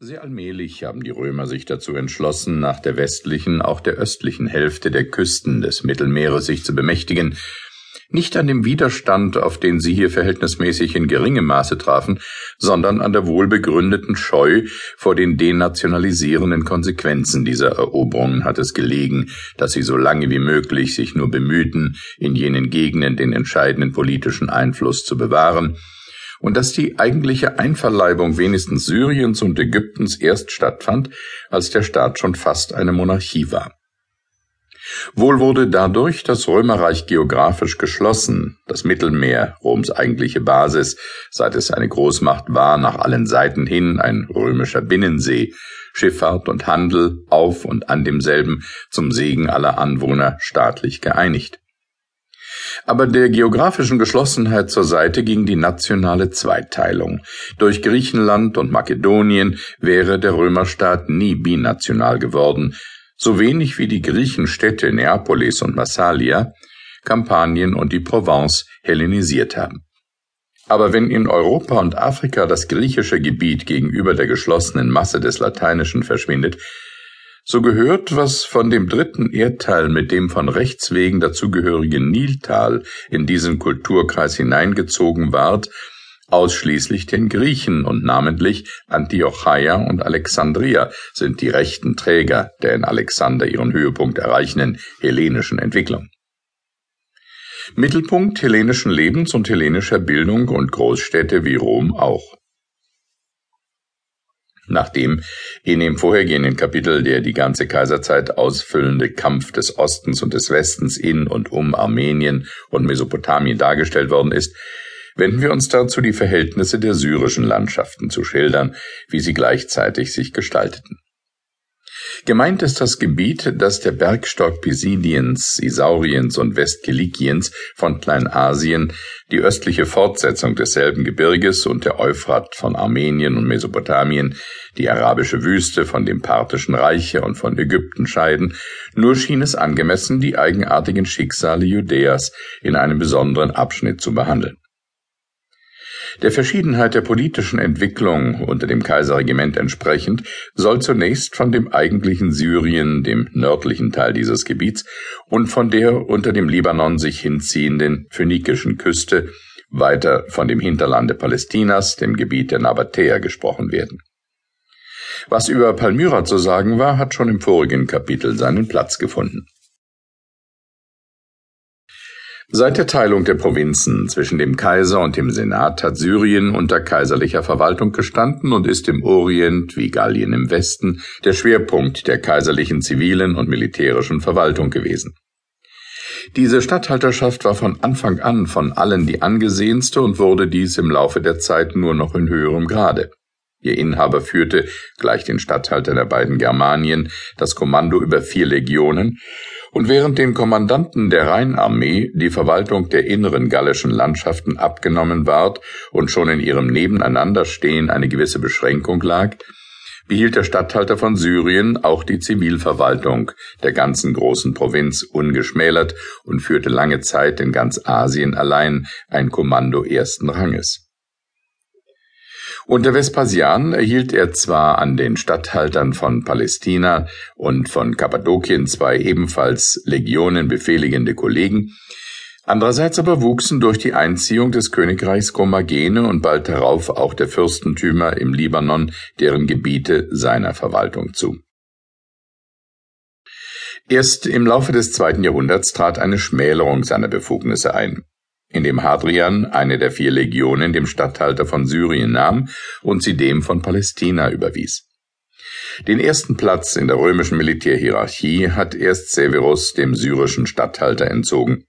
Sehr allmählich haben die Römer sich dazu entschlossen, nach der westlichen, auch der östlichen Hälfte der Küsten des Mittelmeeres sich zu bemächtigen, nicht an dem Widerstand, auf den sie hier verhältnismäßig in geringem Maße trafen, sondern an der wohlbegründeten Scheu vor den denationalisierenden Konsequenzen dieser Eroberungen hat es gelegen, dass sie so lange wie möglich sich nur bemühten, in jenen Gegenden den entscheidenden politischen Einfluss zu bewahren, und dass die eigentliche Einverleibung wenigstens Syriens und Ägyptens erst stattfand, als der Staat schon fast eine Monarchie war. Wohl wurde dadurch das Römerreich geografisch geschlossen, das Mittelmeer, Roms eigentliche Basis, seit es eine Großmacht war, nach allen Seiten hin ein römischer Binnensee, Schifffahrt und Handel auf und an demselben zum Segen aller Anwohner staatlich geeinigt. Aber der geografischen Geschlossenheit zur Seite ging die nationale Zweiteilung. Durch Griechenland und Makedonien wäre der Römerstaat nie binational geworden, so wenig wie die Griechenstädte Neapolis und Massalia Kampanien und die Provence hellenisiert haben. Aber wenn in Europa und Afrika das griechische Gebiet gegenüber der geschlossenen Masse des Lateinischen verschwindet, so gehört, was von dem dritten Erdteil mit dem von rechts wegen dazugehörigen Niltal in diesen Kulturkreis hineingezogen ward, ausschließlich den Griechen und namentlich Antiocheia und Alexandria sind die rechten Träger der in Alexander ihren Höhepunkt erreichenden hellenischen Entwicklung. Mittelpunkt hellenischen Lebens und hellenischer Bildung und Großstädte wie Rom auch. Nachdem in dem vorhergehenden Kapitel der die ganze Kaiserzeit ausfüllende Kampf des Ostens und des Westens in und um Armenien und Mesopotamien dargestellt worden ist, wenden wir uns dazu die Verhältnisse der syrischen Landschaften zu schildern, wie sie gleichzeitig sich gestalteten. Gemeint ist das Gebiet, das der Bergstock Pisidiens, Isauriens und Westkilikiens von Kleinasien, die östliche Fortsetzung desselben Gebirges und der Euphrat von Armenien und Mesopotamien, die arabische Wüste von dem parthischen Reiche und von Ägypten scheiden, nur schien es angemessen, die eigenartigen Schicksale Judäas in einem besonderen Abschnitt zu behandeln. Der Verschiedenheit der politischen Entwicklung unter dem Kaiserregiment entsprechend soll zunächst von dem eigentlichen Syrien, dem nördlichen Teil dieses Gebiets, und von der unter dem Libanon sich hinziehenden phönikischen Küste, weiter von dem Hinterlande Palästinas, dem Gebiet der Nabatäer, gesprochen werden. Was über Palmyra zu sagen war, hat schon im vorigen Kapitel seinen Platz gefunden. Seit der Teilung der Provinzen zwischen dem Kaiser und dem Senat hat Syrien unter kaiserlicher Verwaltung gestanden und ist im Orient wie Gallien im Westen der Schwerpunkt der kaiserlichen zivilen und militärischen Verwaltung gewesen. Diese Statthalterschaft war von Anfang an von allen die angesehenste und wurde dies im Laufe der Zeit nur noch in höherem Grade. Ihr Inhaber führte, gleich den Statthalter der beiden Germanien, das Kommando über vier Legionen und während den Kommandanten der Rheinarmee die Verwaltung der inneren gallischen Landschaften abgenommen ward und schon in ihrem Nebeneinanderstehen eine gewisse Beschränkung lag, behielt der Statthalter von Syrien auch die Zivilverwaltung der ganzen großen Provinz ungeschmälert und führte lange Zeit in ganz Asien allein ein Kommando ersten Ranges. Unter Vespasian erhielt er zwar an den Statthaltern von Palästina und von Kappadokien zwei ebenfalls Legionen befehligende Kollegen, andererseits aber wuchsen durch die Einziehung des Königreichs Kommagene und bald darauf auch der Fürstentümer im Libanon deren Gebiete seiner Verwaltung zu. Erst im Laufe des zweiten Jahrhunderts trat eine Schmälerung seiner Befugnisse ein in dem Hadrian eine der vier Legionen dem Statthalter von Syrien nahm und sie dem von Palästina überwies. Den ersten Platz in der römischen Militärhierarchie hat erst Severus dem syrischen Statthalter entzogen,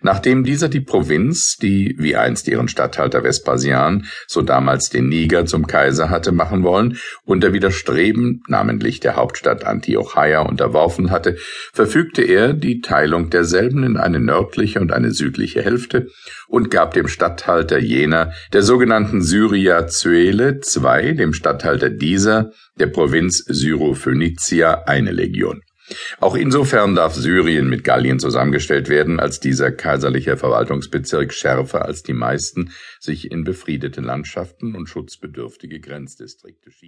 Nachdem dieser die Provinz, die wie einst ihren Statthalter Vespasian, so damals den Niger zum Kaiser hatte machen wollen, unter Widerstreben, namentlich der Hauptstadt Antiocheia, unterworfen hatte, verfügte er die Teilung derselben in eine nördliche und eine südliche Hälfte und gab dem Statthalter jener, der sogenannten Syria Zuele, zwei, dem Statthalter dieser, der Provinz Syrophönicia, eine Legion. Auch insofern darf Syrien mit Gallien zusammengestellt werden, als dieser kaiserliche Verwaltungsbezirk schärfer als die meisten sich in befriedete Landschaften und schutzbedürftige Grenzdistrikte schied